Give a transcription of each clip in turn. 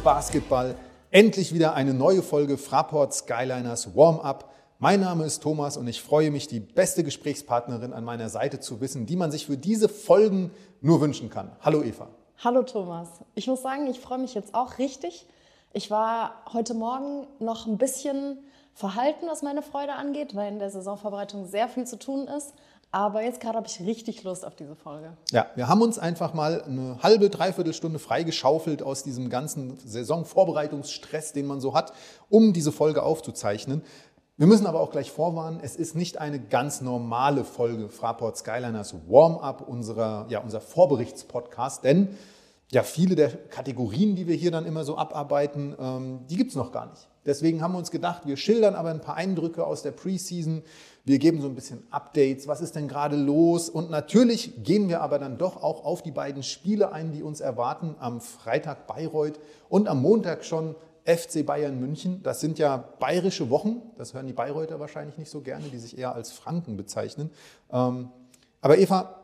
Basketball. Endlich wieder eine neue Folge Fraport Skyliners Warm-Up. Mein Name ist Thomas und ich freue mich, die beste Gesprächspartnerin an meiner Seite zu wissen, die man sich für diese Folgen nur wünschen kann. Hallo Eva. Hallo Thomas. Ich muss sagen, ich freue mich jetzt auch richtig. Ich war heute Morgen noch ein bisschen verhalten, was meine Freude angeht, weil in der Saisonvorbereitung sehr viel zu tun ist. Aber jetzt gerade habe ich richtig Lust auf diese Folge. Ja, wir haben uns einfach mal eine halbe, dreiviertel Stunde freigeschaufelt aus diesem ganzen Saisonvorbereitungsstress, den man so hat, um diese Folge aufzuzeichnen. Wir müssen aber auch gleich vorwarnen, es ist nicht eine ganz normale Folge Fraport Skyliners Warm-up, ja, unser Vorberichtspodcast, denn ja, viele der Kategorien, die wir hier dann immer so abarbeiten, ähm, die gibt es noch gar nicht. Deswegen haben wir uns gedacht, wir schildern aber ein paar Eindrücke aus der Preseason. Wir geben so ein bisschen Updates, was ist denn gerade los? Und natürlich gehen wir aber dann doch auch auf die beiden Spiele ein, die uns erwarten. Am Freitag Bayreuth und am Montag schon FC Bayern München. Das sind ja bayerische Wochen. Das hören die Bayreuther wahrscheinlich nicht so gerne, die sich eher als Franken bezeichnen. Ähm, aber Eva,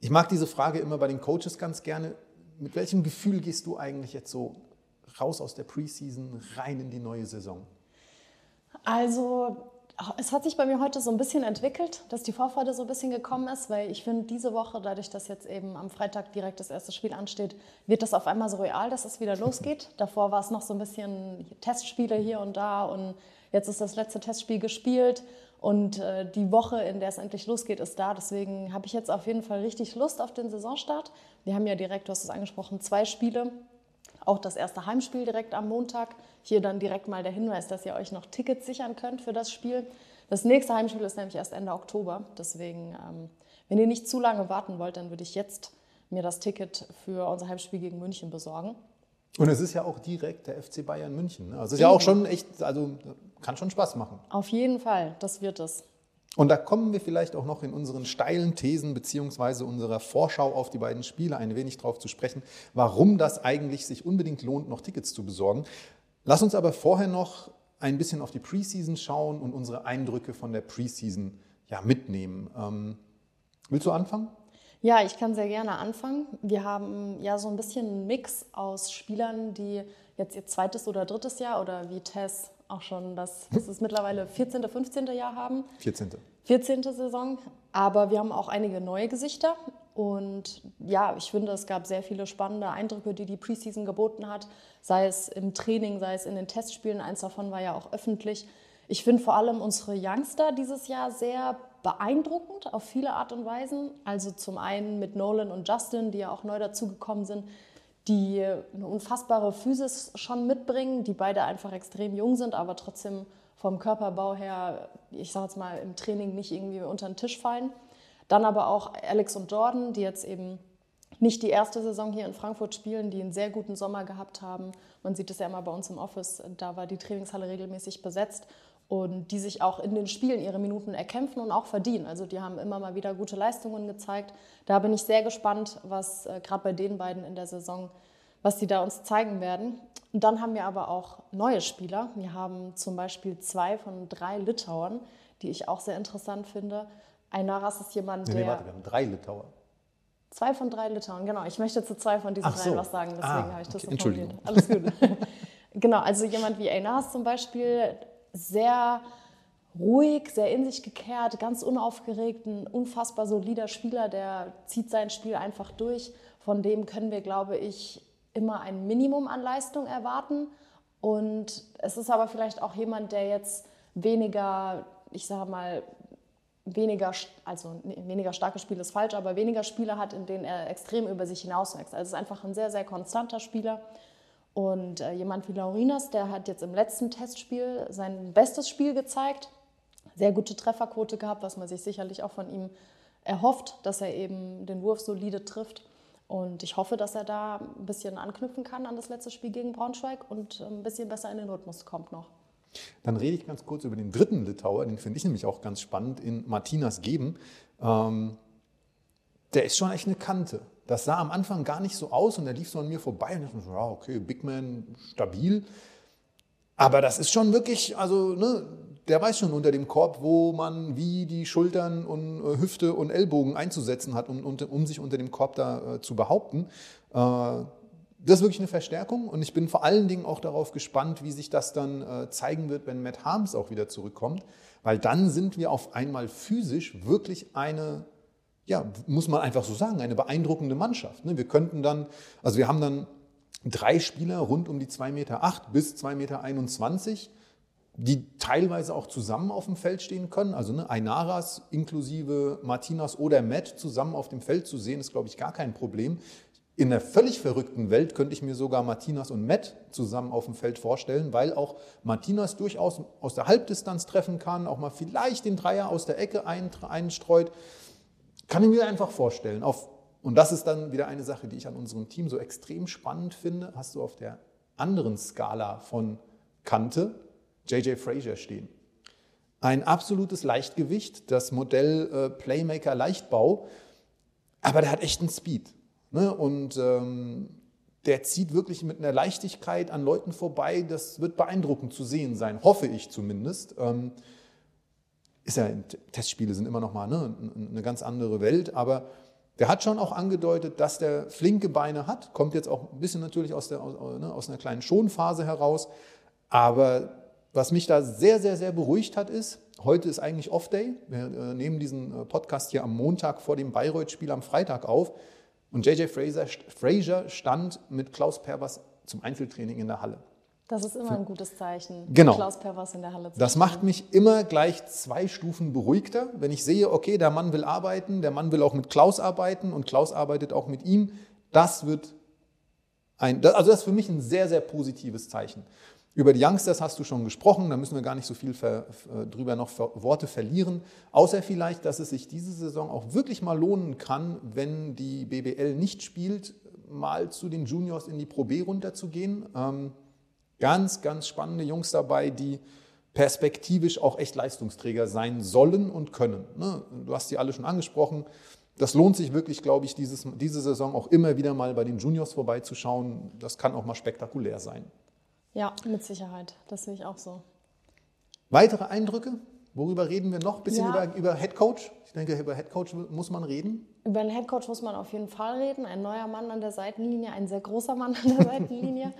ich mag diese Frage immer bei den Coaches ganz gerne. Mit welchem Gefühl gehst du eigentlich jetzt so raus aus der Preseason, rein in die neue Saison? Also es hat sich bei mir heute so ein bisschen entwickelt, dass die Vorfreude so ein bisschen gekommen ist, weil ich finde, diese Woche, dadurch, dass jetzt eben am Freitag direkt das erste Spiel ansteht, wird das auf einmal so real, dass es wieder losgeht. Davor war es noch so ein bisschen Testspiele hier und da und jetzt ist das letzte Testspiel gespielt und äh, die Woche, in der es endlich losgeht, ist da. Deswegen habe ich jetzt auf jeden Fall richtig Lust auf den Saisonstart. Wir haben ja direkt, du hast es angesprochen, zwei Spiele auch das erste Heimspiel direkt am Montag. Hier dann direkt mal der Hinweis, dass ihr euch noch Tickets sichern könnt für das Spiel. Das nächste Heimspiel ist nämlich erst Ende Oktober. Deswegen, ähm, wenn ihr nicht zu lange warten wollt, dann würde ich jetzt mir das Ticket für unser Heimspiel gegen München besorgen. Und es ist ja auch direkt der FC Bayern München. Ne? Also es ist ja auch schon echt, also kann schon Spaß machen. Auf jeden Fall, das wird es. Und da kommen wir vielleicht auch noch in unseren steilen Thesen beziehungsweise unserer Vorschau auf die beiden Spiele ein wenig drauf zu sprechen, warum das eigentlich sich unbedingt lohnt, noch Tickets zu besorgen. Lass uns aber vorher noch ein bisschen auf die Preseason schauen und unsere Eindrücke von der Preseason ja, mitnehmen. Ähm, willst du anfangen? Ja, ich kann sehr gerne anfangen. Wir haben ja so ein bisschen einen Mix aus Spielern, die jetzt ihr zweites oder drittes Jahr oder wie Tess auch schon das, das ist mittlerweile 14., 15. Jahr haben. 14. 14. Saison. Aber wir haben auch einige neue Gesichter. Und ja, ich finde, es gab sehr viele spannende Eindrücke, die die Preseason geboten hat. Sei es im Training, sei es in den Testspielen. Eins davon war ja auch öffentlich. Ich finde vor allem unsere Youngster dieses Jahr sehr beeindruckend auf viele Art und Weisen. Also zum einen mit Nolan und Justin, die ja auch neu dazugekommen sind, die eine unfassbare Physis schon mitbringen, die beide einfach extrem jung sind, aber trotzdem vom Körperbau her, ich sage jetzt mal, im Training nicht irgendwie unter den Tisch fallen. Dann aber auch Alex und Jordan, die jetzt eben nicht die erste Saison hier in Frankfurt spielen, die einen sehr guten Sommer gehabt haben. Man sieht es ja immer bei uns im Office, da war die Trainingshalle regelmäßig besetzt und die sich auch in den Spielen ihre Minuten erkämpfen und auch verdienen. Also die haben immer mal wieder gute Leistungen gezeigt. Da bin ich sehr gespannt, was äh, gerade bei den beiden in der Saison, was sie da uns zeigen werden. Und dann haben wir aber auch neue Spieler. Wir haben zum Beispiel zwei von drei Litauern, die ich auch sehr interessant finde. Einaras ist jemand, nee, der... Nee, warte, wir haben drei Litauer. Zwei von drei Litauen, genau. Ich möchte zu zwei von diesen Ach dreien so. was sagen, deswegen ah, habe ich das okay. so formuliert. Alles gut. genau, also jemand wie Einaras zum Beispiel, sehr ruhig, sehr in sich gekehrt, ganz unaufgeregt, ein unfassbar solider Spieler, der zieht sein Spiel einfach durch. Von dem können wir, glaube ich, immer ein Minimum an Leistung erwarten. Und es ist aber vielleicht auch jemand, der jetzt weniger, ich sage mal, weniger, also weniger starke Spiele ist falsch, aber weniger Spiele hat, in denen er extrem über sich hinauswächst. Also es ist einfach ein sehr, sehr konstanter Spieler und äh, jemand wie Laurinas, der hat jetzt im letzten Testspiel sein bestes Spiel gezeigt, sehr gute Trefferquote gehabt, was man sich sicherlich auch von ihm erhofft, dass er eben den Wurf solide trifft. Und ich hoffe, dass er da ein bisschen anknüpfen kann an das letzte Spiel gegen Braunschweig und ein bisschen besser in den Rhythmus kommt noch. Dann rede ich ganz kurz über den dritten Litauer, den finde ich nämlich auch ganz spannend, in Martinas Geben. Ähm, der ist schon echt eine Kante. Das sah am Anfang gar nicht so aus und er lief so an mir vorbei und ich dachte, ja, okay, Big Man, stabil. Aber das ist schon wirklich, also ne, der weiß schon unter dem Korb, wo man wie die Schultern und äh, Hüfte und Ellbogen einzusetzen hat, um, um, um sich unter dem Korb da äh, zu behaupten. Äh, das ist wirklich eine Verstärkung und ich bin vor allen Dingen auch darauf gespannt, wie sich das dann äh, zeigen wird, wenn Matt Harms auch wieder zurückkommt, weil dann sind wir auf einmal physisch wirklich eine, ja, muss man einfach so sagen, eine beeindruckende Mannschaft. Ne? Wir könnten dann, also wir haben dann drei Spieler rund um die 2,8 Meter bis 2,21 Meter, die teilweise auch zusammen auf dem Feld stehen können. Also ne, Ainaras inklusive Martinas oder Matt zusammen auf dem Feld zu sehen, ist, glaube ich, gar kein Problem. In einer völlig verrückten Welt könnte ich mir sogar Martinas und Matt zusammen auf dem Feld vorstellen, weil auch Martinas durchaus aus der Halbdistanz treffen kann, auch mal vielleicht den Dreier aus der Ecke einstreut. Kann ich mir einfach vorstellen. Auf, und das ist dann wieder eine Sache, die ich an unserem Team so extrem spannend finde. Hast du auf der anderen Skala von Kante JJ Frazier stehen. Ein absolutes Leichtgewicht, das Modell äh, Playmaker Leichtbau, aber der hat echt einen Speed. Ne? Und ähm, der zieht wirklich mit einer Leichtigkeit an Leuten vorbei. Das wird beeindruckend zu sehen sein, hoffe ich zumindest. Ähm, ist ja, Testspiele sind immer noch mal ne, eine ganz andere Welt, aber der hat schon auch angedeutet, dass der flinke Beine hat, kommt jetzt auch ein bisschen natürlich aus, der, aus, ne, aus einer kleinen Schonphase heraus, aber was mich da sehr, sehr, sehr beruhigt hat, ist, heute ist eigentlich Off-Day. Wir äh, nehmen diesen äh, Podcast hier am Montag vor dem Bayreuth-Spiel am Freitag auf. Und JJ Fraser, Fraser stand mit Klaus Pervers zum Einzeltraining in der Halle. Das ist immer ein gutes Zeichen, genau. Klaus Pervers in der Halle zu Das macht mich immer gleich zwei Stufen beruhigter, wenn ich sehe, okay, der Mann will arbeiten, der Mann will auch mit Klaus arbeiten und Klaus arbeitet auch mit ihm. Das wird ein, also das ist für mich ein sehr, sehr positives Zeichen. Über die Youngsters hast du schon gesprochen, da müssen wir gar nicht so viel ver, äh, drüber noch Worte verlieren, außer vielleicht, dass es sich diese Saison auch wirklich mal lohnen kann, wenn die BBL nicht spielt, mal zu den Juniors in die Pro B runterzugehen. Ähm, ganz, ganz spannende Jungs dabei, die perspektivisch auch echt Leistungsträger sein sollen und können. Ne? Du hast die alle schon angesprochen. Das lohnt sich wirklich, glaube ich, dieses, diese Saison auch immer wieder mal bei den Juniors vorbeizuschauen. Das kann auch mal spektakulär sein. Ja, mit Sicherheit. Das sehe ich auch so. Weitere Eindrücke? Worüber reden wir noch? Ein bisschen ja. über, über Head Coach. Ich denke, über Head Coach muss man reden. Über einen Head Coach muss man auf jeden Fall reden. Ein neuer Mann an der Seitenlinie, ein sehr großer Mann an der Seitenlinie.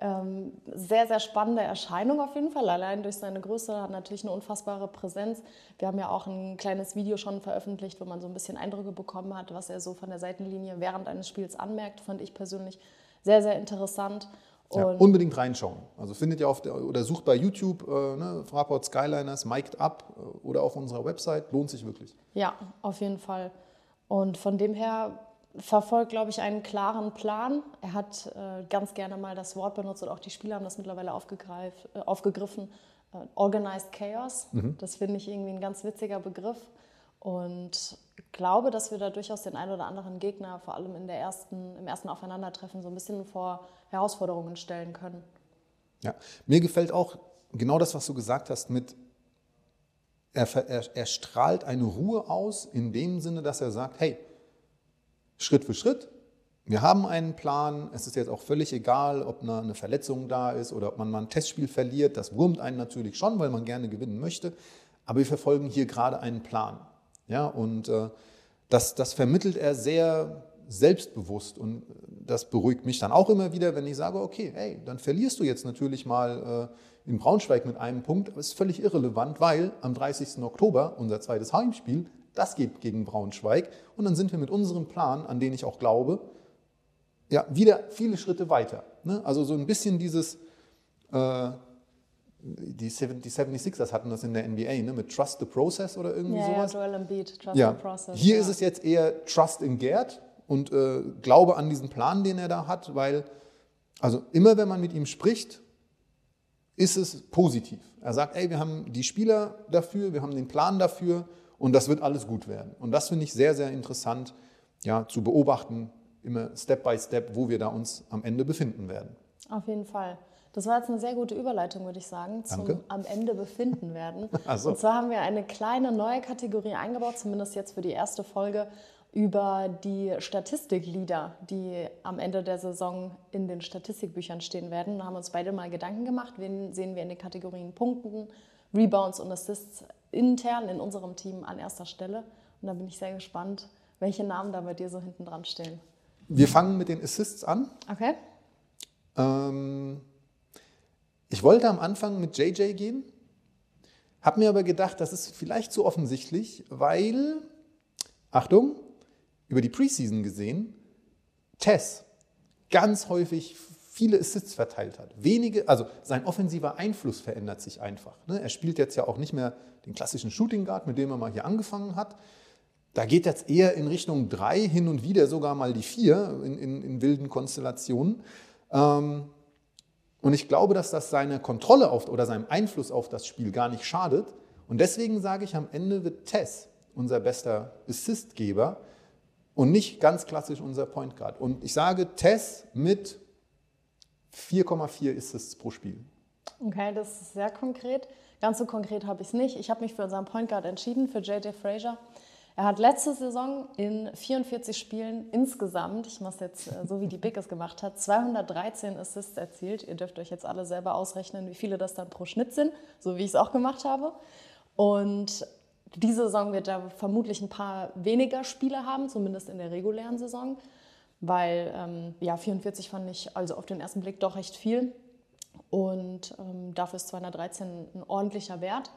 Ähm, sehr, sehr spannende Erscheinung auf jeden Fall. Allein durch seine Größe hat natürlich eine unfassbare Präsenz. Wir haben ja auch ein kleines Video schon veröffentlicht, wo man so ein bisschen Eindrücke bekommen hat, was er so von der Seitenlinie während eines Spiels anmerkt. Fand ich persönlich sehr, sehr interessant. Ja, unbedingt reinschauen. Also findet ihr auf der, oder sucht bei YouTube äh, ne, Fraport Skyliners, Mic'd Up äh, oder auf unserer Website. Lohnt sich wirklich. Ja, auf jeden Fall. Und von dem her verfolgt, glaube ich, einen klaren Plan. Er hat äh, ganz gerne mal das Wort benutzt und auch die Spieler haben das mittlerweile äh, aufgegriffen. Äh, Organized Chaos. Mhm. Das finde ich irgendwie ein ganz witziger Begriff. Und glaube, dass wir da durchaus den einen oder anderen Gegner, vor allem in der ersten, im ersten Aufeinandertreffen, so ein bisschen vor Herausforderungen stellen können. Ja, mir gefällt auch genau das, was du gesagt hast, mit er, er, er strahlt eine Ruhe aus, in dem Sinne, dass er sagt, hey, Schritt für Schritt, wir haben einen Plan, es ist jetzt auch völlig egal, ob eine Verletzung da ist oder ob man mal ein Testspiel verliert, das wurmt einen natürlich schon, weil man gerne gewinnen möchte, aber wir verfolgen hier gerade einen Plan. Ja, und äh, das, das vermittelt er sehr selbstbewusst und das beruhigt mich dann auch immer wieder, wenn ich sage, okay, hey, dann verlierst du jetzt natürlich mal äh, in Braunschweig mit einem Punkt, aber ist völlig irrelevant, weil am 30. Oktober unser zweites Heimspiel, das geht gegen Braunschweig und dann sind wir mit unserem Plan, an den ich auch glaube, ja, wieder viele Schritte weiter. Ne? Also so ein bisschen dieses, äh, die, 76ers hatten das in der NBA, ne? mit Trust the Process oder irgendwie ja, sowas. Ja, Joel Embiid, Trust ja. the Process. Hier ja. ist es jetzt eher Trust in Gerd und äh, Glaube an diesen Plan, den er da hat, weil, also immer wenn man mit ihm spricht, ist es positiv. Er sagt, ey, wir haben die Spieler dafür, wir haben den Plan dafür und das wird alles gut werden. Und das finde ich sehr, sehr interessant ja, zu beobachten, immer Step by Step, wo wir da uns am Ende befinden werden. Auf jeden Fall. Das war jetzt eine sehr gute Überleitung, würde ich sagen, zum Danke. am Ende befinden werden. so. Und zwar haben wir eine kleine neue Kategorie eingebaut, zumindest jetzt für die erste Folge, über die Statistiklieder, die am Ende der Saison in den Statistikbüchern stehen werden. Da haben wir uns beide mal Gedanken gemacht, wen sehen wir in den Kategorien Punkten, Rebounds und Assists intern in unserem Team an erster Stelle. Und da bin ich sehr gespannt, welche Namen da bei dir so hinten dran stehen. Wir fangen mit den Assists an. Okay. Ähm, ich wollte am Anfang mit JJ gehen, habe mir aber gedacht, das ist vielleicht zu offensichtlich, weil, Achtung, über die Preseason gesehen, Tess ganz häufig viele Assists verteilt hat. Wenige, also sein offensiver Einfluss verändert sich einfach. Ne? Er spielt jetzt ja auch nicht mehr den klassischen Shooting Guard, mit dem er mal hier angefangen hat. Da geht jetzt eher in Richtung drei, hin und wieder sogar mal die vier in, in, in wilden Konstellationen. Ähm, und ich glaube, dass das seine Kontrolle auf, oder seinem Einfluss auf das Spiel gar nicht schadet. Und deswegen sage ich, am Ende wird Tess unser bester Assistgeber und nicht ganz klassisch unser Point Guard. Und ich sage Tess mit 4,4 Assists pro Spiel. Okay, das ist sehr konkret. Ganz so konkret habe ich es nicht. Ich habe mich für unseren Point Guard entschieden, für JJ Frazier. Er hat letzte Saison in 44 Spielen insgesamt, ich mache es jetzt äh, so wie die Big es gemacht hat, 213 Assists erzielt. Ihr dürft euch jetzt alle selber ausrechnen, wie viele das dann pro Schnitt sind, so wie ich es auch gemacht habe. Und diese Saison wird er vermutlich ein paar weniger Spiele haben, zumindest in der regulären Saison weil ähm, ja, 44 fand ich also auf den ersten Blick doch recht viel. Und ähm, dafür ist 213 ein ordentlicher Wert.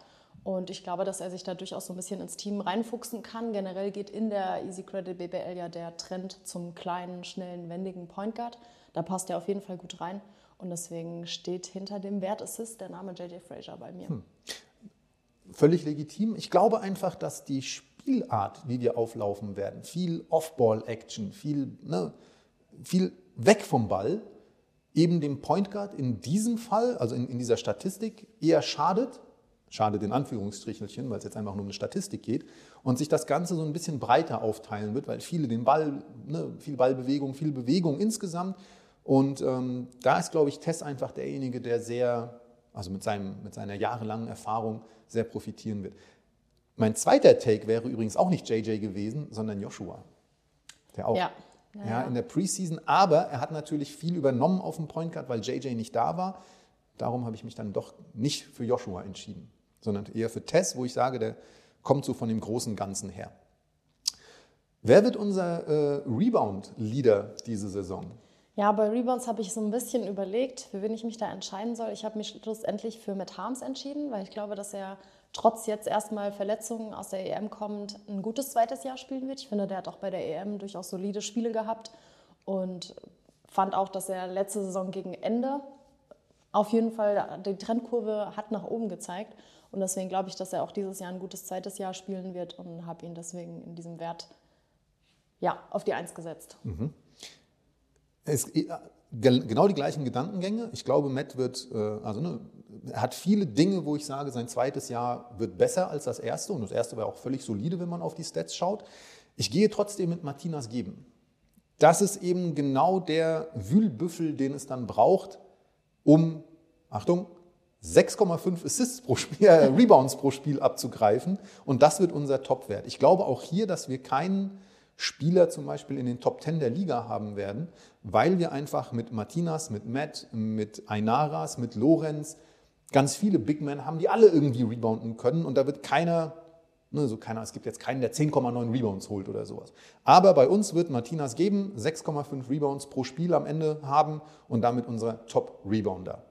Und ich glaube, dass er sich da durchaus so ein bisschen ins Team reinfuchsen kann. Generell geht in der Easy Credit BBL ja der Trend zum kleinen, schnellen, wendigen Point Guard. Da passt er auf jeden Fall gut rein. Und deswegen steht hinter dem Wert Assist der Name JJ Frazier bei mir. Hm. Völlig legitim. Ich glaube einfach, dass die Spielart, wie wir auflaufen werden, viel Off-Ball-Action, viel, ne, viel weg vom Ball, eben dem Point Guard in diesem Fall, also in, in dieser Statistik, eher schadet, schadet in Anführungsstrichelchen, weil es jetzt einfach nur um eine Statistik geht, und sich das Ganze so ein bisschen breiter aufteilen wird, weil viele den Ball, ne, viel Ballbewegung, viel Bewegung insgesamt. Und ähm, da ist, glaube ich, Tess einfach derjenige, der sehr, also mit, seinem, mit seiner jahrelangen Erfahrung sehr profitieren wird. Mein zweiter Take wäre übrigens auch nicht JJ gewesen, sondern Joshua. Der auch. Ja. Ja, ja, in der Preseason. Aber er hat natürlich viel übernommen auf dem Point Guard, weil JJ nicht da war. Darum habe ich mich dann doch nicht für Joshua entschieden, sondern eher für Tess, wo ich sage, der kommt so von dem großen Ganzen her. Wer wird unser äh, Rebound-Leader diese Saison? Ja, bei Rebounds habe ich so ein bisschen überlegt, für wen ich mich da entscheiden soll. Ich habe mich schlussendlich für Matt Harms entschieden, weil ich glaube, dass er trotz jetzt erstmal Verletzungen aus der EM kommt, ein gutes zweites Jahr spielen wird. Ich finde, der hat auch bei der EM durchaus solide Spiele gehabt und fand auch, dass er letzte Saison gegen Ende auf jeden Fall die Trendkurve hat nach oben gezeigt. Und deswegen glaube ich, dass er auch dieses Jahr ein gutes zweites Jahr spielen wird und habe ihn deswegen in diesem Wert ja, auf die Eins gesetzt. Mhm. Es, äh, genau die gleichen Gedankengänge. Ich glaube, Matt wird, äh, also ne, hat viele Dinge, wo ich sage, sein zweites Jahr wird besser als das erste. Und das erste war auch völlig solide, wenn man auf die Stats schaut. Ich gehe trotzdem mit Martinas Geben. Das ist eben genau der Wühlbüffel, den es dann braucht, um, Achtung, 6,5 Assists pro Spiel, äh, Rebounds pro Spiel abzugreifen. Und das wird unser Topwert. Ich glaube auch hier, dass wir keinen Spieler zum Beispiel in den Top 10 der Liga haben werden, weil wir einfach mit Martinas, mit Matt, mit Ainaras, mit Lorenz ganz viele Big Men haben, die alle irgendwie rebounden können und da wird keiner, ne, so keiner, es gibt jetzt keinen, der 10,9 Rebounds holt oder sowas. Aber bei uns wird Martinas geben, 6,5 Rebounds pro Spiel am Ende haben und damit unser Top-Rebounder.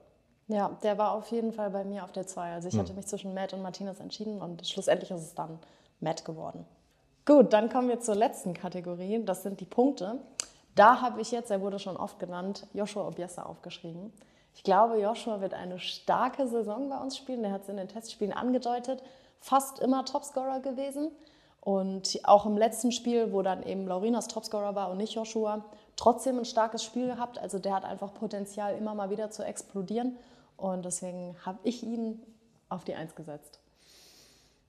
Ja, der war auf jeden Fall bei mir auf der 2. Also ich hm. hatte mich zwischen Matt und Martinas entschieden und schlussendlich ist es dann Matt geworden. Gut, dann kommen wir zur letzten Kategorie. Das sind die Punkte. Da habe ich jetzt, er wurde schon oft genannt, Joshua Obiesa aufgeschrieben. Ich glaube, Joshua wird eine starke Saison bei uns spielen. Der hat es in den Testspielen angedeutet. Fast immer Topscorer gewesen. Und auch im letzten Spiel, wo dann eben Laurinas Topscorer war und nicht Joshua, trotzdem ein starkes Spiel gehabt. Also der hat einfach Potenzial, immer mal wieder zu explodieren. Und deswegen habe ich ihn auf die Eins gesetzt.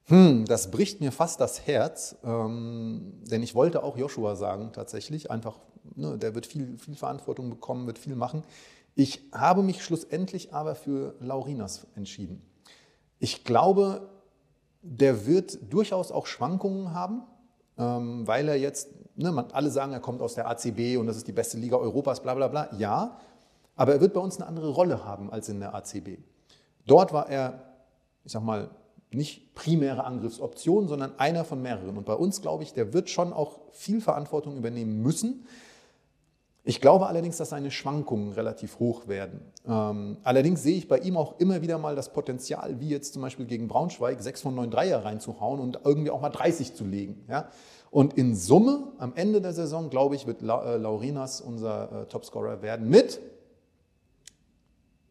Hm, das bricht mir fast das Herz, ähm, denn ich wollte auch Joshua sagen, tatsächlich. Einfach, ne, der wird viel, viel Verantwortung bekommen, wird viel machen. Ich habe mich schlussendlich aber für Laurinas entschieden. Ich glaube, der wird durchaus auch Schwankungen haben, ähm, weil er jetzt, ne, man, alle sagen, er kommt aus der ACB und das ist die beste Liga Europas, bla bla bla. Ja, aber er wird bei uns eine andere Rolle haben als in der ACB. Dort war er, ich sag mal, nicht primäre Angriffsoption, sondern einer von mehreren. Und bei uns, glaube ich, der wird schon auch viel Verantwortung übernehmen müssen. Ich glaube allerdings, dass seine Schwankungen relativ hoch werden. Ähm, allerdings sehe ich bei ihm auch immer wieder mal das Potenzial, wie jetzt zum Beispiel gegen Braunschweig, 6 von 9 Dreier reinzuhauen und irgendwie auch mal 30 zu legen. Ja? Und in Summe, am Ende der Saison, glaube ich, wird La äh, Laurinas unser äh, Topscorer werden mit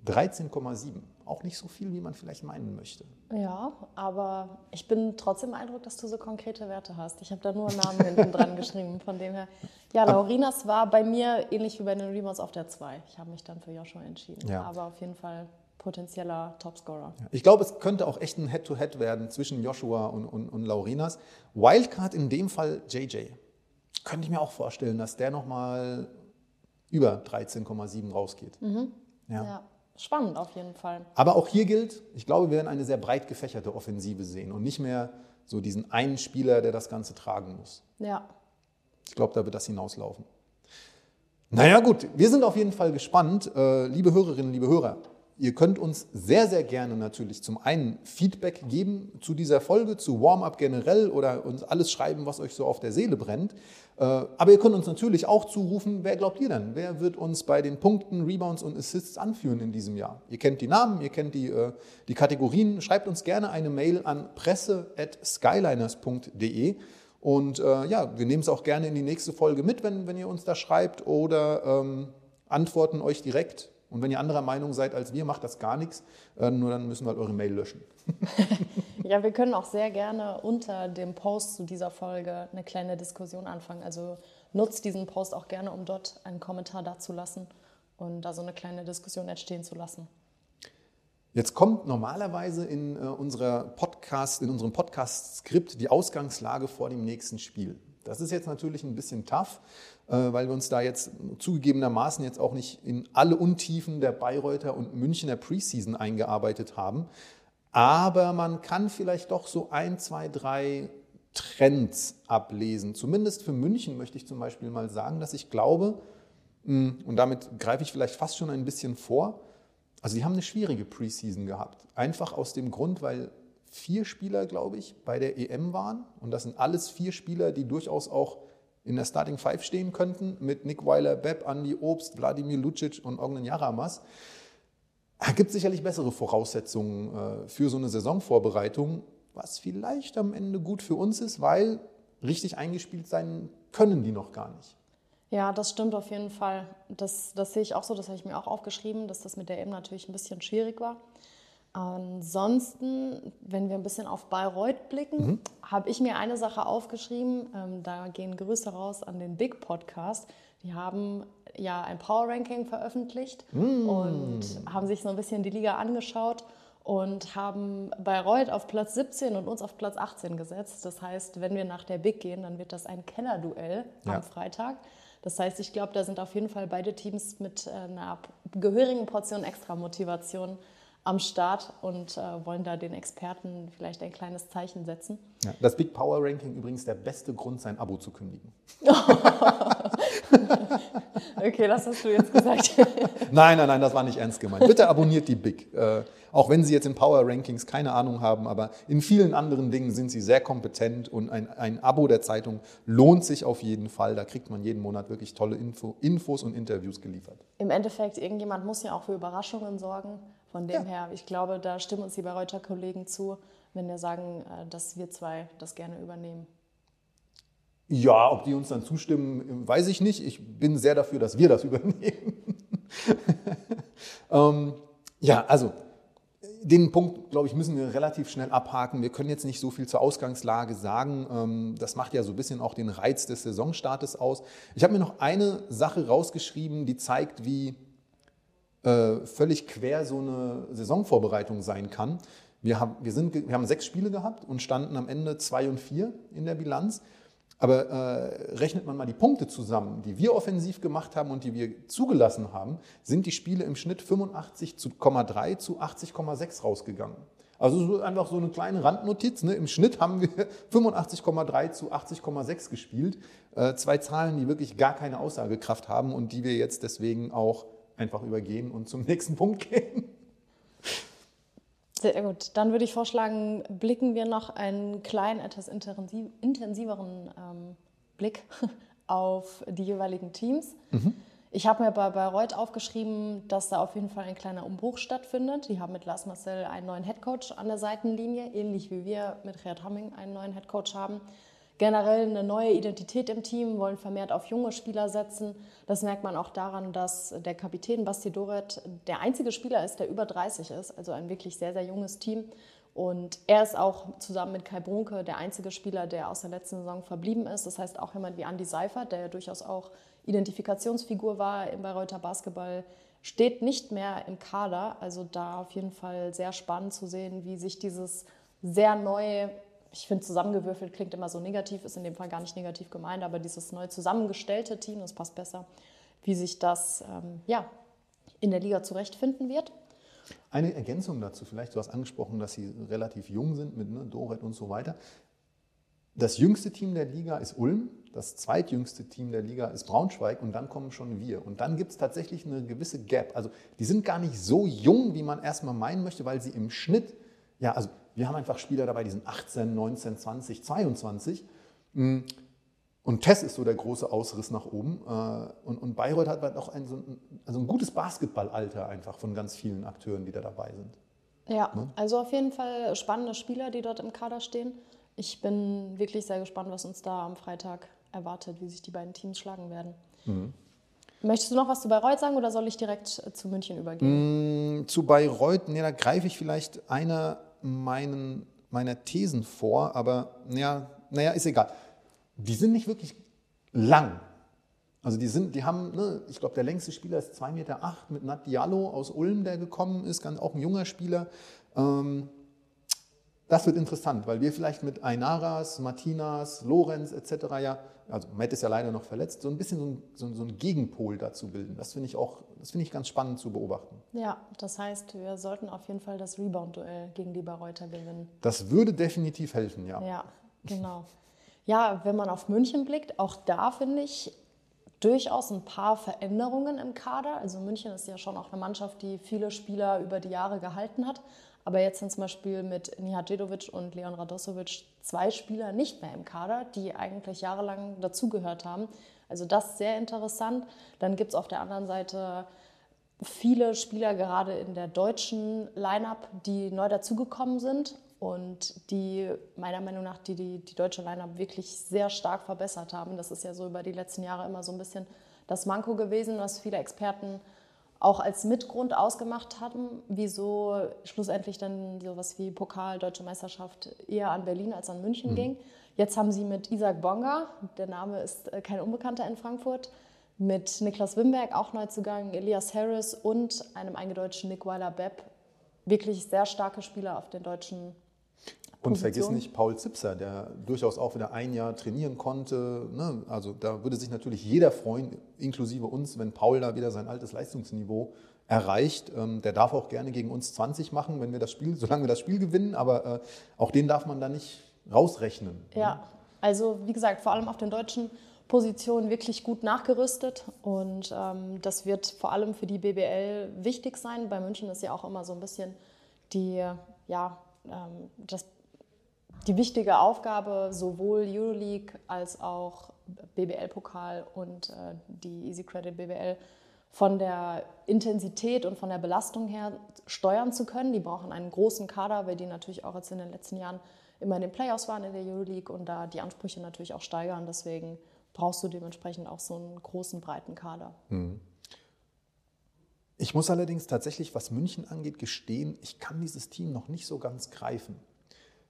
13,7 auch nicht so viel, wie man vielleicht meinen möchte. Ja, aber ich bin trotzdem beeindruckt, dass du so konkrete Werte hast. Ich habe da nur Namen hinten dran geschrieben, von dem her. Ja, Laurinas war bei mir ähnlich wie bei den Remotes auf der 2. Ich habe mich dann für Joshua entschieden. Ja. Aber auf jeden Fall potenzieller Topscorer. Ich glaube, es könnte auch echt ein Head-to-Head -Head werden zwischen Joshua und, und, und Laurinas. Wildcard in dem Fall JJ. Könnte ich mir auch vorstellen, dass der nochmal über 13,7 rausgeht. Mhm. ja. ja. Spannend auf jeden Fall. Aber auch hier gilt, ich glaube, wir werden eine sehr breit gefächerte Offensive sehen und nicht mehr so diesen einen Spieler, der das Ganze tragen muss. Ja. Ich glaube, da wird das hinauslaufen. Naja gut, wir sind auf jeden Fall gespannt. Äh, liebe Hörerinnen, liebe Hörer, Ihr könnt uns sehr, sehr gerne natürlich zum einen Feedback geben zu dieser Folge, zu Warm-up generell oder uns alles schreiben, was euch so auf der Seele brennt. Äh, aber ihr könnt uns natürlich auch zurufen, wer glaubt ihr denn? Wer wird uns bei den Punkten, Rebounds und Assists anführen in diesem Jahr? Ihr kennt die Namen, ihr kennt die, äh, die Kategorien. Schreibt uns gerne eine Mail an presse.skyliners.de. Und äh, ja, wir nehmen es auch gerne in die nächste Folge mit, wenn, wenn ihr uns da schreibt oder ähm, antworten euch direkt und wenn ihr anderer Meinung seid als wir, macht das gar nichts. Äh, nur dann müssen wir halt eure Mail löschen. ja, wir können auch sehr gerne unter dem Post zu dieser Folge eine kleine Diskussion anfangen. Also nutzt diesen Post auch gerne, um dort einen Kommentar dazulassen und da so eine kleine Diskussion entstehen zu lassen. Jetzt kommt normalerweise in, äh, unserer Podcast, in unserem Podcast-Skript die Ausgangslage vor dem nächsten Spiel. Das ist jetzt natürlich ein bisschen tough, weil wir uns da jetzt zugegebenermaßen jetzt auch nicht in alle Untiefen der Bayreuther und Münchner Preseason eingearbeitet haben. Aber man kann vielleicht doch so ein, zwei, drei Trends ablesen. Zumindest für München möchte ich zum Beispiel mal sagen, dass ich glaube, hm, und damit greife ich vielleicht fast schon ein bisschen vor, also die haben eine schwierige Preseason gehabt. Einfach aus dem Grund, weil vier Spieler, glaube ich, bei der EM waren. Und das sind alles vier Spieler, die durchaus auch in der Starting Five stehen könnten, mit Nick Weiler, Bepp, Andy Obst, Wladimir Lucic und Ognen Jaramas. Es gibt sicherlich bessere Voraussetzungen äh, für so eine Saisonvorbereitung, was vielleicht am Ende gut für uns ist, weil richtig eingespielt sein können die noch gar nicht. Ja, das stimmt auf jeden Fall. Das, das sehe ich auch so, das habe ich mir auch aufgeschrieben, dass das mit der EM natürlich ein bisschen schwierig war. Ansonsten, wenn wir ein bisschen auf Bayreuth blicken, mhm. habe ich mir eine Sache aufgeschrieben. Ähm, da gehen Grüße raus an den Big Podcast. Die haben ja ein Power Ranking veröffentlicht mhm. und haben sich so ein bisschen die Liga angeschaut und haben Bayreuth auf Platz 17 und uns auf Platz 18 gesetzt. Das heißt, wenn wir nach der Big gehen, dann wird das ein Kennerduell ja. am Freitag. Das heißt, ich glaube, da sind auf jeden Fall beide Teams mit äh, einer gehörigen Portion Extra-Motivation am Start und äh, wollen da den Experten vielleicht ein kleines Zeichen setzen. Ja, das Big Power Ranking übrigens der beste Grund, sein Abo zu kündigen. okay, das hast du jetzt gesagt. nein, nein, nein, das war nicht ernst gemeint. Bitte abonniert die Big. Äh, auch wenn Sie jetzt in Power Rankings keine Ahnung haben, aber in vielen anderen Dingen sind Sie sehr kompetent und ein, ein Abo der Zeitung lohnt sich auf jeden Fall. Da kriegt man jeden Monat wirklich tolle Info, Infos und Interviews geliefert. Im Endeffekt, irgendjemand muss ja auch für Überraschungen sorgen. Von dem ja. her, ich glaube, da stimmen uns die Bayreuther Kollegen zu, wenn wir sagen, äh, dass wir zwei das gerne übernehmen. Ja, ob die uns dann zustimmen, weiß ich nicht. Ich bin sehr dafür, dass wir das übernehmen. ähm, ja, also den Punkt, glaube ich, müssen wir relativ schnell abhaken. Wir können jetzt nicht so viel zur Ausgangslage sagen. Ähm, das macht ja so ein bisschen auch den Reiz des Saisonstartes aus. Ich habe mir noch eine Sache rausgeschrieben, die zeigt, wie äh, völlig quer so eine Saisonvorbereitung sein kann. Wir haben, wir, sind, wir haben sechs Spiele gehabt und standen am Ende zwei und vier in der Bilanz. Aber äh, rechnet man mal die Punkte zusammen, die wir offensiv gemacht haben und die wir zugelassen haben, sind die Spiele im Schnitt 85,3 zu 80,6 rausgegangen. Also einfach so eine kleine Randnotiz. Ne? Im Schnitt haben wir 85,3 zu 80,6 gespielt. Äh, zwei Zahlen, die wirklich gar keine Aussagekraft haben und die wir jetzt deswegen auch einfach übergehen und zum nächsten Punkt gehen. Sehr gut. Dann würde ich vorschlagen, blicken wir noch einen kleinen, etwas intensiveren ähm, Blick auf die jeweiligen Teams. Mhm. Ich habe mir bei Bayreuth aufgeschrieben, dass da auf jeden Fall ein kleiner Umbruch stattfindet. Die haben mit Lars Marcel einen neuen Headcoach an der Seitenlinie, ähnlich wie wir mit Gerd Hamming einen neuen Headcoach haben. Generell eine neue Identität im Team, wollen vermehrt auf junge Spieler setzen. Das merkt man auch daran, dass der Kapitän Basti Doret der einzige Spieler ist, der über 30 ist, also ein wirklich sehr, sehr junges Team. Und er ist auch zusammen mit Kai Brunke der einzige Spieler, der aus der letzten Saison verblieben ist. Das heißt auch jemand wie Andy Seifert, der ja durchaus auch Identifikationsfigur war im Bayreuther Basketball, steht nicht mehr im Kader. Also da auf jeden Fall sehr spannend zu sehen, wie sich dieses sehr neue, ich finde zusammengewürfelt klingt immer so negativ, ist in dem Fall gar nicht negativ gemeint, aber dieses neu zusammengestellte Team, das passt besser, wie sich das ähm, ja, in der Liga zurechtfinden wird. Eine Ergänzung dazu vielleicht, du hast angesprochen, dass sie relativ jung sind mit ne, Doret und so weiter. Das jüngste Team der Liga ist Ulm, das zweitjüngste Team der Liga ist Braunschweig und dann kommen schon wir. Und dann gibt es tatsächlich eine gewisse Gap. Also die sind gar nicht so jung, wie man erstmal meinen möchte, weil sie im Schnitt, ja, also wir haben einfach Spieler dabei, die sind 18, 19, 20, 22. Und Tess ist so der große Ausriss nach oben. Äh, und, und Bayreuth hat halt auch ein, so ein, also ein gutes Basketballalter einfach von ganz vielen Akteuren, die da dabei sind. Ja, ne? also auf jeden Fall spannende Spieler, die dort im Kader stehen. Ich bin wirklich sehr gespannt, was uns da am Freitag erwartet, wie sich die beiden Teams schlagen werden. Mhm. Möchtest du noch was zu Bayreuth sagen oder soll ich direkt zu München übergehen? Mm, zu Bayreuth, nee, da greife ich vielleicht einer meinen, meiner Thesen vor, aber naja, naja, ist egal. Die sind nicht wirklich lang. Also die sind, die haben, ne, ich glaube, der längste Spieler ist 2,8 Meter acht mit Nat Diallo aus Ulm, der gekommen ist, ganz, auch ein junger Spieler. Ähm, das wird interessant, weil wir vielleicht mit Ainaras, Martinas, Lorenz etc. ja, also Matt ist ja leider noch verletzt, so ein bisschen so ein, so so ein Gegenpol dazu bilden. Das finde ich auch, das finde ich ganz spannend zu beobachten. Ja, das heißt, wir sollten auf jeden Fall das Rebound-Duell gegen die Bayreuther gewinnen. Das würde definitiv helfen, ja. Ja, genau. Ja, wenn man auf München blickt, auch da finde ich durchaus ein paar Veränderungen im Kader. Also München ist ja schon auch eine Mannschaft, die viele Spieler über die Jahre gehalten hat. Aber jetzt sind zum Beispiel mit Nihadjedovic und Leon Radosovic zwei Spieler nicht mehr im Kader, die eigentlich jahrelang dazugehört haben. Also das ist sehr interessant. Dann gibt es auf der anderen Seite viele Spieler, gerade in der deutschen Line-up, die neu dazugekommen sind und die meiner Meinung nach die, die, die deutsche Line-up wirklich sehr stark verbessert haben. Das ist ja so über die letzten Jahre immer so ein bisschen das Manko gewesen, was viele Experten auch als Mitgrund ausgemacht hatten, wieso schlussendlich dann sowas wie Pokal, Deutsche Meisterschaft eher an Berlin als an München mhm. ging. Jetzt haben sie mit Isaac Bonga, der Name ist äh, kein Unbekannter in Frankfurt, mit Niklas Wimberg auch Neuzugang, Elias Harris und einem eingedeutschten Nick Weiler-Bepp wirklich sehr starke Spieler auf den deutschen und vergiss nicht Paul Zipser, der durchaus auch wieder ein Jahr trainieren konnte. Ne? Also da würde sich natürlich jeder freuen, inklusive uns, wenn Paul da wieder sein altes Leistungsniveau erreicht. Ähm, der darf auch gerne gegen uns 20 machen, wenn wir das Spiel, solange wir das Spiel gewinnen, aber äh, auch den darf man da nicht rausrechnen. Ne? Ja, also wie gesagt, vor allem auf den deutschen Positionen wirklich gut nachgerüstet und ähm, das wird vor allem für die BBL wichtig sein. Bei München ist ja auch immer so ein bisschen die, ja, ähm, das die wichtige Aufgabe, sowohl Euroleague als auch BBL-Pokal und äh, die Easy Credit BBL von der Intensität und von der Belastung her steuern zu können. Die brauchen einen großen Kader, weil die natürlich auch jetzt in den letzten Jahren immer in den Playoffs waren in der Euroleague und da die Ansprüche natürlich auch steigern. Deswegen brauchst du dementsprechend auch so einen großen, breiten Kader. Mhm. Ich muss allerdings tatsächlich, was München angeht, gestehen, ich kann dieses Team noch nicht so ganz greifen.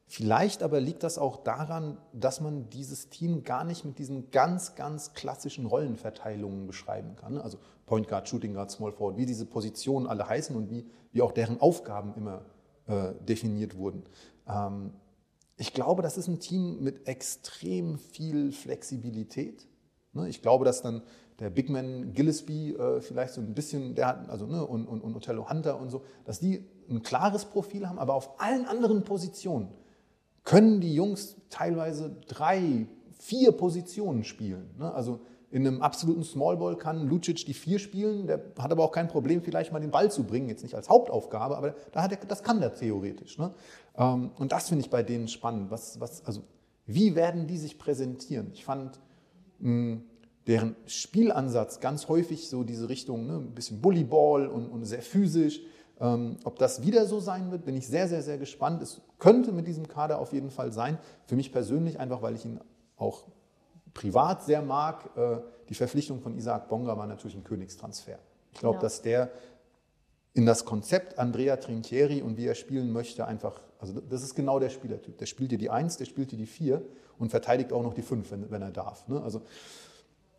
Vielleicht aber liegt das auch daran, dass man dieses Team gar nicht mit diesen ganz, ganz klassischen Rollenverteilungen beschreiben kann. Also Point Guard, Shooting Guard, Small Forward, wie diese Positionen alle heißen und wie, wie auch deren Aufgaben immer äh, definiert wurden. Ähm, ich glaube, das ist ein Team mit extrem viel Flexibilität. Ne? Ich glaube, dass dann der Big Man Gillespie äh, vielleicht so ein bisschen, der hat, also ne, und, und, und Otello Hunter und so, dass die ein klares Profil haben, aber auf allen anderen Positionen können die Jungs teilweise drei, vier Positionen spielen. Ne? Also in einem absoluten Smallball kann Lucic die vier spielen, der hat aber auch kein Problem, vielleicht mal den Ball zu bringen, jetzt nicht als Hauptaufgabe, aber da hat er, das kann der theoretisch. Ne? Ähm, und das finde ich bei denen spannend. Was, was, also, wie werden die sich präsentieren? Ich fand, hm, deren Spielansatz ganz häufig so diese Richtung, ne, ein bisschen Bullyball und, und sehr physisch. Ähm, ob das wieder so sein wird, bin ich sehr, sehr, sehr gespannt. Es könnte mit diesem Kader auf jeden Fall sein. Für mich persönlich einfach, weil ich ihn auch privat sehr mag. Äh, die Verpflichtung von Isaac Bonga war natürlich ein Königstransfer. Ich glaube, ja. dass der in das Konzept Andrea Trinchieri und wie er spielen möchte, einfach, also das ist genau der Spielertyp. Der spielt dir die Eins, der spielt dir die Vier und verteidigt auch noch die Fünf, wenn, wenn er darf. Ne? Also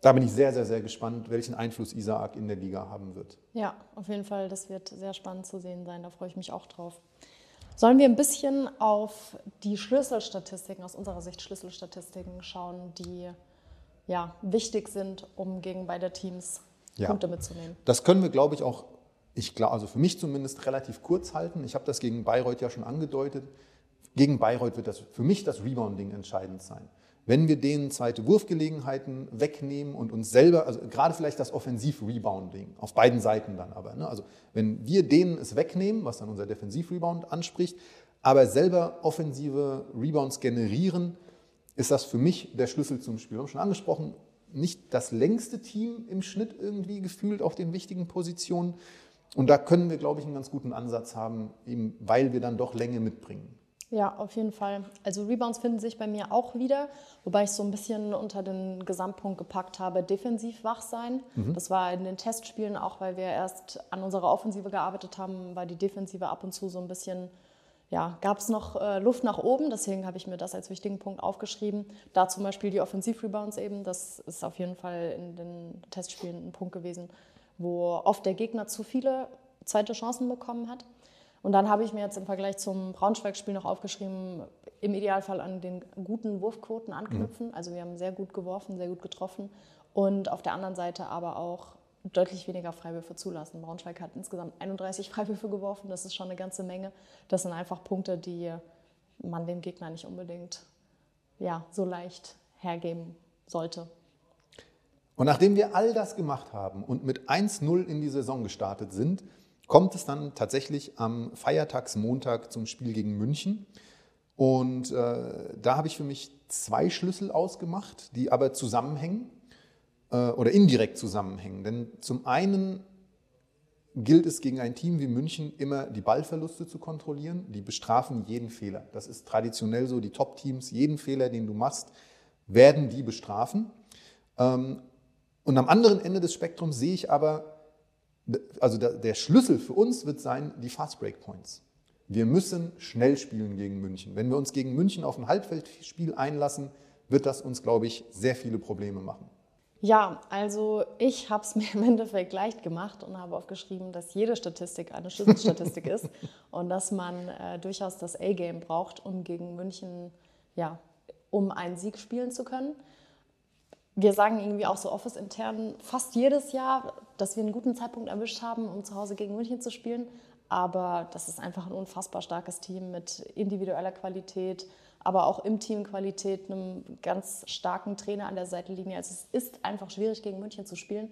da bin ich sehr, sehr, sehr gespannt, welchen Einfluss Isaac in der Liga haben wird. Ja, auf jeden Fall. Das wird sehr spannend zu sehen sein. Da freue ich mich auch drauf. Sollen wir ein bisschen auf die Schlüsselstatistiken, aus unserer Sicht Schlüsselstatistiken schauen, die ja, wichtig sind, um gegen beide Teams ja. Punkte mitzunehmen? Das können wir, glaube ich, auch, ich glaube, also für mich zumindest relativ kurz halten. Ich habe das gegen Bayreuth ja schon angedeutet. Gegen Bayreuth wird das für mich das Rebounding entscheidend sein. Wenn wir denen zweite Wurfgelegenheiten wegnehmen und uns selber, also gerade vielleicht das Offensiv-Rebounding, auf beiden Seiten dann aber, ne? also wenn wir denen es wegnehmen, was dann unser Defensiv-Rebound anspricht, aber selber offensive Rebounds generieren, ist das für mich der Schlüssel zum Spiel. Wir haben schon angesprochen, nicht das längste Team im Schnitt irgendwie gefühlt auf den wichtigen Positionen. Und da können wir, glaube ich, einen ganz guten Ansatz haben, eben weil wir dann doch Länge mitbringen. Ja, auf jeden Fall. Also Rebounds finden sich bei mir auch wieder, wobei ich so ein bisschen unter den Gesamtpunkt gepackt habe, defensiv wach sein. Mhm. Das war in den Testspielen auch, weil wir erst an unserer Offensive gearbeitet haben, war die Defensive ab und zu so ein bisschen, ja, gab es noch äh, Luft nach oben. Deswegen habe ich mir das als wichtigen Punkt aufgeschrieben. Da zum Beispiel die Offensiv-Rebounds eben, das ist auf jeden Fall in den Testspielen ein Punkt gewesen, wo oft der Gegner zu viele zweite Chancen bekommen hat. Und dann habe ich mir jetzt im Vergleich zum Braunschweig-Spiel noch aufgeschrieben, im Idealfall an den guten Wurfquoten anknüpfen. Mhm. Also wir haben sehr gut geworfen, sehr gut getroffen. Und auf der anderen Seite aber auch deutlich weniger Freiwürfe zulassen. Braunschweig hat insgesamt 31 Freiwürfe geworfen. Das ist schon eine ganze Menge. Das sind einfach Punkte, die man dem Gegner nicht unbedingt ja, so leicht hergeben sollte. Und nachdem wir all das gemacht haben und mit 1-0 in die Saison gestartet sind, kommt es dann tatsächlich am Feiertagsmontag zum Spiel gegen München. Und äh, da habe ich für mich zwei Schlüssel ausgemacht, die aber zusammenhängen äh, oder indirekt zusammenhängen. Denn zum einen gilt es gegen ein Team wie München immer die Ballverluste zu kontrollieren. Die bestrafen jeden Fehler. Das ist traditionell so. Die Top-Teams, jeden Fehler, den du machst, werden die bestrafen. Ähm, und am anderen Ende des Spektrums sehe ich aber also der, Schlüssel für uns wird sein, die Fast Break Points. Wir müssen schnell spielen gegen München. Wenn wir uns gegen München auf ein Halbfeldspiel einlassen, wird das uns, glaube ich, sehr viele Probleme machen. Ja, also ich habe es mir im Endeffekt leicht gemacht und habe aufgeschrieben, dass jede Statistik eine Schlüsselstatistik ist und dass man äh, durchaus das A-Game braucht, um gegen München, ja, um einen Sieg spielen zu können wir sagen irgendwie auch so Office-intern fast jedes Jahr, dass wir einen guten Zeitpunkt erwischt haben, um zu Hause gegen München zu spielen. Aber das ist einfach ein unfassbar starkes Team mit individueller Qualität, aber auch im Team Qualität, einem ganz starken Trainer an der Seitenlinie. Also es ist einfach schwierig, gegen München zu spielen.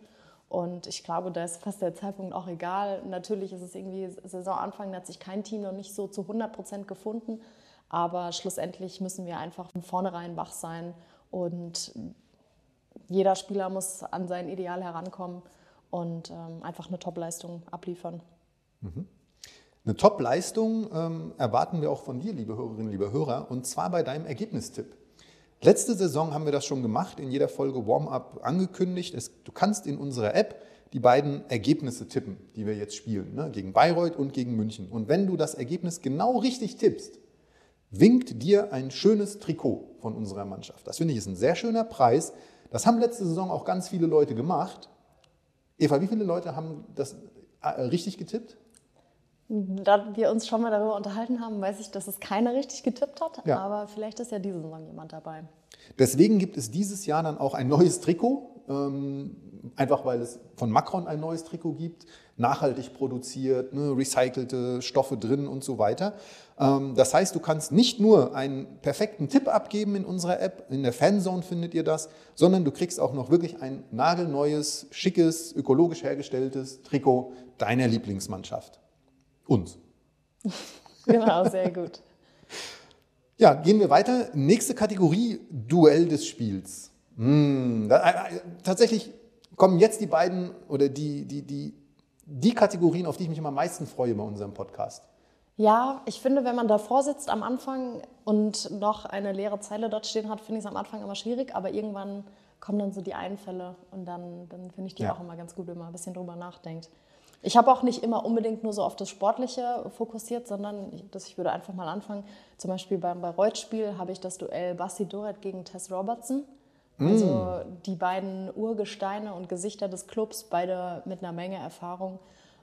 Und ich glaube, da ist fast der Zeitpunkt auch egal. Natürlich ist es irgendwie Saisonanfang, da hat sich kein Team noch nicht so zu 100 Prozent gefunden. Aber schlussendlich müssen wir einfach von vornherein wach sein und jeder Spieler muss an sein Ideal herankommen und ähm, einfach eine Top-Leistung abliefern. Mhm. Eine Top-Leistung ähm, erwarten wir auch von dir, liebe Hörerinnen, liebe Hörer, und zwar bei deinem Ergebnistipp. Letzte Saison haben wir das schon gemacht, in jeder Folge Warm-up angekündigt. Es, du kannst in unserer App die beiden Ergebnisse tippen, die wir jetzt spielen, ne? gegen Bayreuth und gegen München. Und wenn du das Ergebnis genau richtig tippst, winkt dir ein schönes Trikot von unserer Mannschaft. Das finde ich ist ein sehr schöner Preis. Das haben letzte Saison auch ganz viele Leute gemacht. Eva, wie viele Leute haben das äh, richtig getippt? Da wir uns schon mal darüber unterhalten haben, weiß ich, dass es keiner richtig getippt hat. Ja. Aber vielleicht ist ja diese Saison jemand dabei. Deswegen gibt es dieses Jahr dann auch ein neues Trikot. Ähm, einfach weil es von Macron ein neues Trikot gibt, nachhaltig produziert, ne, recycelte Stoffe drin und so weiter. Ähm, das heißt, du kannst nicht nur einen perfekten Tipp abgeben in unserer App, in der Fanzone findet ihr das, sondern du kriegst auch noch wirklich ein nagelneues, schickes, ökologisch hergestelltes Trikot deiner Lieblingsmannschaft. Uns. genau, sehr gut. Ja, gehen wir weiter. Nächste Kategorie, Duell des Spiels. Mm, da, äh, tatsächlich kommen jetzt die beiden oder die, die, die, die Kategorien, auf die ich mich immer am meisten freue bei unserem Podcast. Ja, ich finde, wenn man davor sitzt am Anfang und noch eine leere Zeile dort stehen hat, finde ich es am Anfang immer schwierig, aber irgendwann kommen dann so die Einfälle und dann, dann finde ich die Ja. auch immer ganz gut, wenn man ein bisschen drüber nachdenkt. Ich habe auch nicht immer unbedingt nur so auf das Sportliche fokussiert, sondern ich, das, ich würde einfach mal anfangen. Zum Beispiel beim Bayreuth-Spiel habe ich das Duell Basti Doret gegen Tess Robertson. Also die beiden Urgesteine und Gesichter des Clubs, beide mit einer Menge Erfahrung.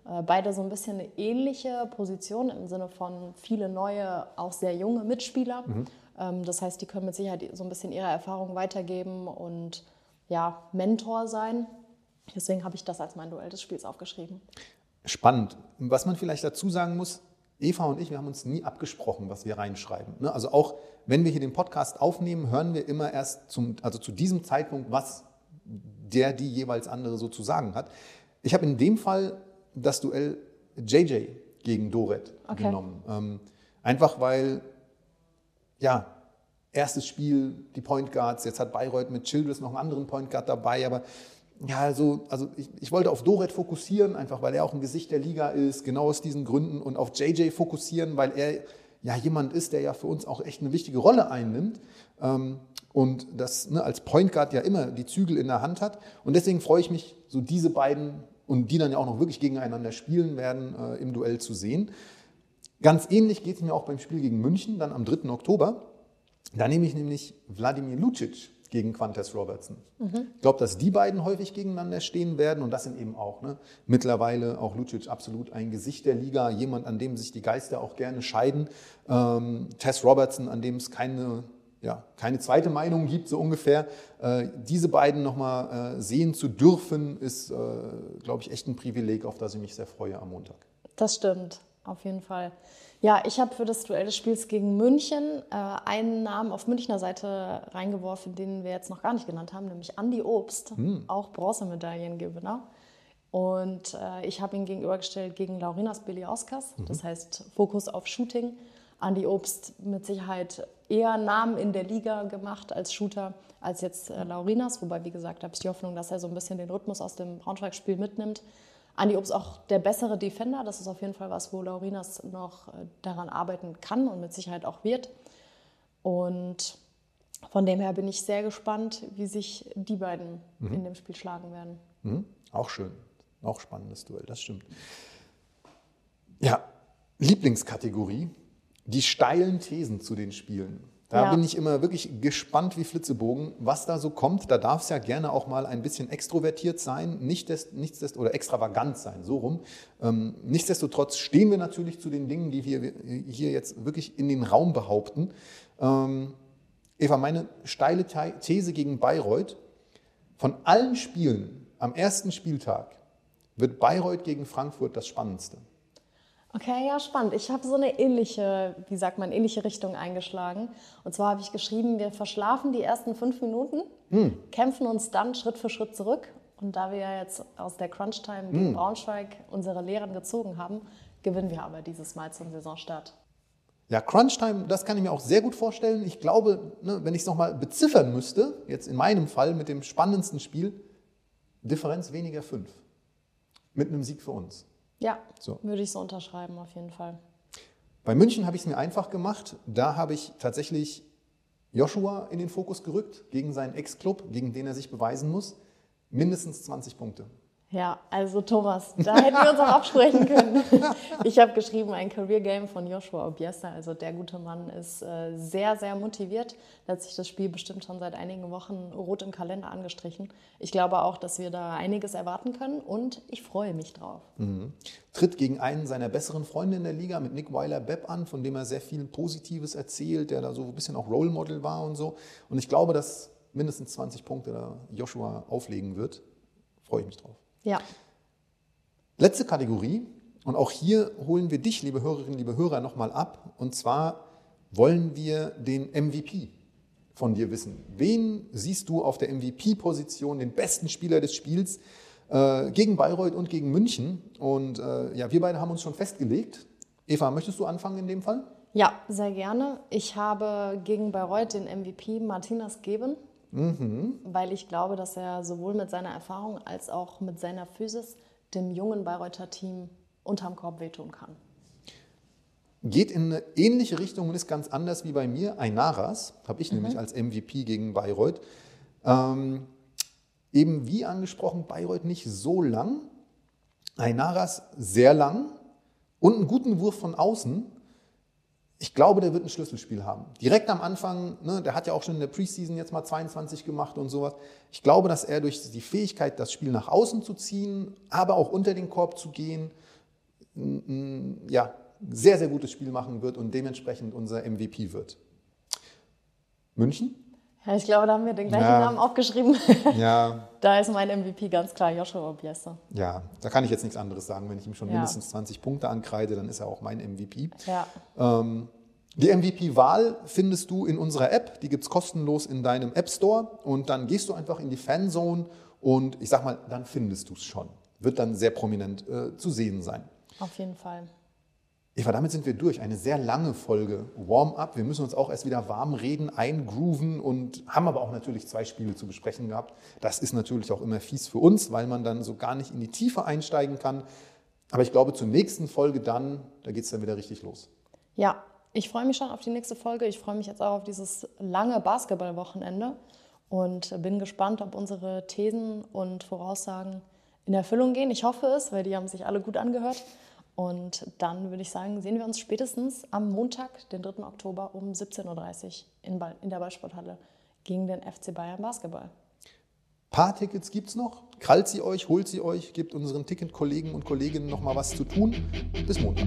Äh, Beide so ein bisschen eine ähnliche Position im Sinne von viele neue, auch sehr junge Mitspieler. Ähm, Das heißt, die können mit Sicherheit so ein bisschen ihre Erfahrung weitergeben und ja, Mentor sein. Deswegen habe ich das als mein Duell des Spiels aufgeschrieben. Spannend. Was man vielleicht dazu sagen muss, Eva und ich, wir haben uns nie abgesprochen, was wir reinschreiben. ne? Also auch wenn wir hier den Podcast aufnehmen, hören wir immer erst zum, also zu diesem Zeitpunkt, was der, die jeweils andere so zu sagen hat. Ich habe in dem Fall das Duell JJ gegen Doret Okay. genommen. Ähm, einfach weil, ja, erstes Spiel, die Point Guards, jetzt hat Bayreuth mit Childress noch einen anderen Point Guard dabei, aber ja, also, also ich, ich wollte auf Doret fokussieren, einfach weil er auch ein Gesicht der Liga ist, genau aus diesen Gründen, und auf JJ fokussieren, weil er ja jemand ist, der ja für uns auch echt eine wichtige Rolle einnimmt. Ähm, und das ne, als Point Guard ja immer die Zügel in der Hand hat. Und deswegen freue ich mich, so diese beiden und die dann ja auch noch wirklich gegeneinander spielen werden, äh, im Duell zu sehen. Ganz ähnlich geht es mir auch beim Spiel gegen München, dann am 3. Oktober. Da nehme ich nämlich Wladimir Lucic gegen Quantes Robertson. Ich glaube, dass die beiden häufig gegeneinander stehen werden und das sind eben auch ne, mittlerweile auch Lucic absolut ein Gesicht der Liga, jemand, an dem sich die Geister auch gerne scheiden. Ähm, Tess Robertson, an dem es keine, ja, keine zweite Meinung gibt, so ungefähr. Äh, diese beiden nochmal äh, sehen zu dürfen, ist, äh, glaube ich, echt ein Privileg, auf das ich mich sehr freue am Montag. Das stimmt, auf jeden Fall. Ja, ich habe für das Duell des Spiels gegen München äh, einen Namen auf Münchner Seite reingeworfen, den wir jetzt noch gar nicht genannt haben, nämlich Andy Obst, auch Bronzemedaillengewinner. Und äh, ich habe ihn gegenübergestellt gegen Laurinas Biliauskas, das heißt Fokus auf Shooting. Andy Obst mit Sicherheit eher Namen in der Liga gemacht als Shooter als jetzt äh, Laurinas, wobei, wie gesagt, habe ich die Hoffnung, dass er so ein bisschen den Rhythmus aus dem Braunschweig-Spiel mitnimmt. Andi Obst auch der bessere Defender. Das ist auf jeden Fall was, wo Laurinas noch äh, daran arbeiten kann und mit Sicherheit auch wird. Und von dem her bin ich sehr gespannt, wie sich die beiden in dem Spiel schlagen werden. Mhm. Auch schön. Auch spannendes Duell, das stimmt. Ja, Lieblingskategorie, die steilen Thesen zu den Spielen. Da Ja. bin ich immer wirklich gespannt wie Flitzebogen, was da so kommt. Da darf es ja gerne auch mal ein bisschen extrovertiert sein, nicht des, nichtsdest oder extravagant sein, so rum. Ähm, nichtsdestotrotz stehen wir natürlich zu den Dingen, die wir hier jetzt wirklich in den Raum behaupten. Ähm, Eva, meine steile Te- These gegen Bayreuth, von allen Spielen am ersten Spieltag wird Bayreuth gegen Frankfurt das Spannendste. Okay, ja, spannend. Ich habe so eine ähnliche, wie sagt man, ähnliche Richtung eingeschlagen. Und zwar habe ich geschrieben, wir verschlafen die ersten fünf Minuten, kämpfen uns dann Schritt für Schritt zurück. Und da wir ja jetzt aus der Crunch-Time gegen Braunschweig unsere Lehren gezogen haben, gewinnen wir aber dieses Mal zum Saisonstart. Ja, Crunchtime, das kann ich mir auch sehr gut vorstellen. Ich glaube, ne, wenn ich es nochmal beziffern müsste, jetzt in meinem Fall mit dem spannendsten Spiel, Differenz weniger fünf. Mit einem Sieg für uns. Ja, So. würde ich so unterschreiben, auf jeden Fall. Bei München habe ich es mir einfach gemacht. Da habe ich tatsächlich Joshua in den Fokus gerückt, gegen seinen Ex-Club, gegen den er sich beweisen muss. Mindestens 20 Punkte. Ja, also Thomas, da hätten wir uns auch absprechen können. Ich habe geschrieben, ein Career Game von Joshua Obiesta. Also der gute Mann ist äh, sehr, sehr motiviert. Er hat sich das Spiel bestimmt schon seit einigen Wochen rot im Kalender angestrichen. Ich glaube auch, dass wir da einiges erwarten können und ich freue mich drauf. Tritt gegen einen seiner besseren Freunde in der Liga mit Nick Weiler-Bepp an, von dem er sehr viel Positives erzählt, der da so ein bisschen auch Role Model war und so. Und ich glaube, dass mindestens 20 Punkte da Joshua auflegen wird. Freue ich mich drauf. Ja, Letzte Kategorie. Und auch hier holen wir dich, liebe Hörerinnen, liebe Hörer, nochmal ab. Und zwar wollen wir den MVP von dir wissen. Wen siehst du auf der MVP-Position, den besten Spieler des Spiels äh, gegen Bayreuth und gegen München? Und äh, ja, wir beide haben uns schon festgelegt. Eva, möchtest du anfangen in dem Fall? ja, sehr gerne. Ich habe gegen Bayreuth den MVP Martinas Geben. Mhm. weil ich glaube, dass er sowohl mit seiner Erfahrung als auch mit seiner Physis dem jungen Bayreuther Team unterm Korb wehtun kann. Geht in eine ähnliche Richtung und ist ganz anders wie bei mir. Einaras habe ich mhm. nämlich als MVP gegen Bayreuth. Ähm, eben wie angesprochen, Bayreuth nicht so lang. Einaras sehr lang und einen guten Wurf von außen. Ich glaube, der wird ein Schlüsselspiel haben. Direkt am Anfang, ne, der hat ja auch schon in der Preseason jetzt mal 22 gemacht und sowas. Ich glaube, dass er durch die Fähigkeit, das Spiel nach außen zu ziehen, aber auch unter den Korb zu gehen, ja, sehr, sehr gutes Spiel machen wird und dementsprechend unser MVP wird. München? Ja, ich glaube, da haben wir den gleichen ja. Namen aufgeschrieben. Ja. da ist mein MVP ganz klar Joshua Obiesa. Ja, da kann ich jetzt nichts anderes sagen. Wenn ich ihm schon ja. mindestens 20 Punkte ankreide, dann ist er auch mein MVP. Ja. Ähm, die MVP-Wahl findest du in unserer App. Die gibt es kostenlos in deinem App Store. Und dann gehst du einfach in die Fanzone und ich sag mal, dann findest du es schon. Wird dann sehr prominent äh, zu sehen sein. Auf jeden Fall. Eva, damit sind wir durch. Eine sehr lange Folge Warm-up. Wir müssen uns auch erst wieder warm reden, eingrooven und haben aber auch natürlich zwei Spiele zu besprechen gehabt. Das ist natürlich auch immer fies für uns, weil man dann so gar nicht in die Tiefe einsteigen kann. Aber ich glaube, zur nächsten Folge dann, da geht es dann wieder richtig los. Ja, ich freue mich schon auf die nächste Folge. Ich freue mich jetzt auch auf dieses lange Basketballwochenende und bin gespannt, ob unsere Thesen und Voraussagen in Erfüllung gehen. Ich hoffe es, weil die haben sich alle gut angehört. Und dann würde ich sagen, sehen wir uns spätestens am Montag, den 3. Oktober um 17.30 Uhr in, der Ballsporthalle gegen den FC Bayern Basketball. Paar Tickets gibt es noch. Krallt sie euch, holt sie euch, gebt unseren Ticketkollegen und Kolleginnen noch mal was zu tun. Bis Montag.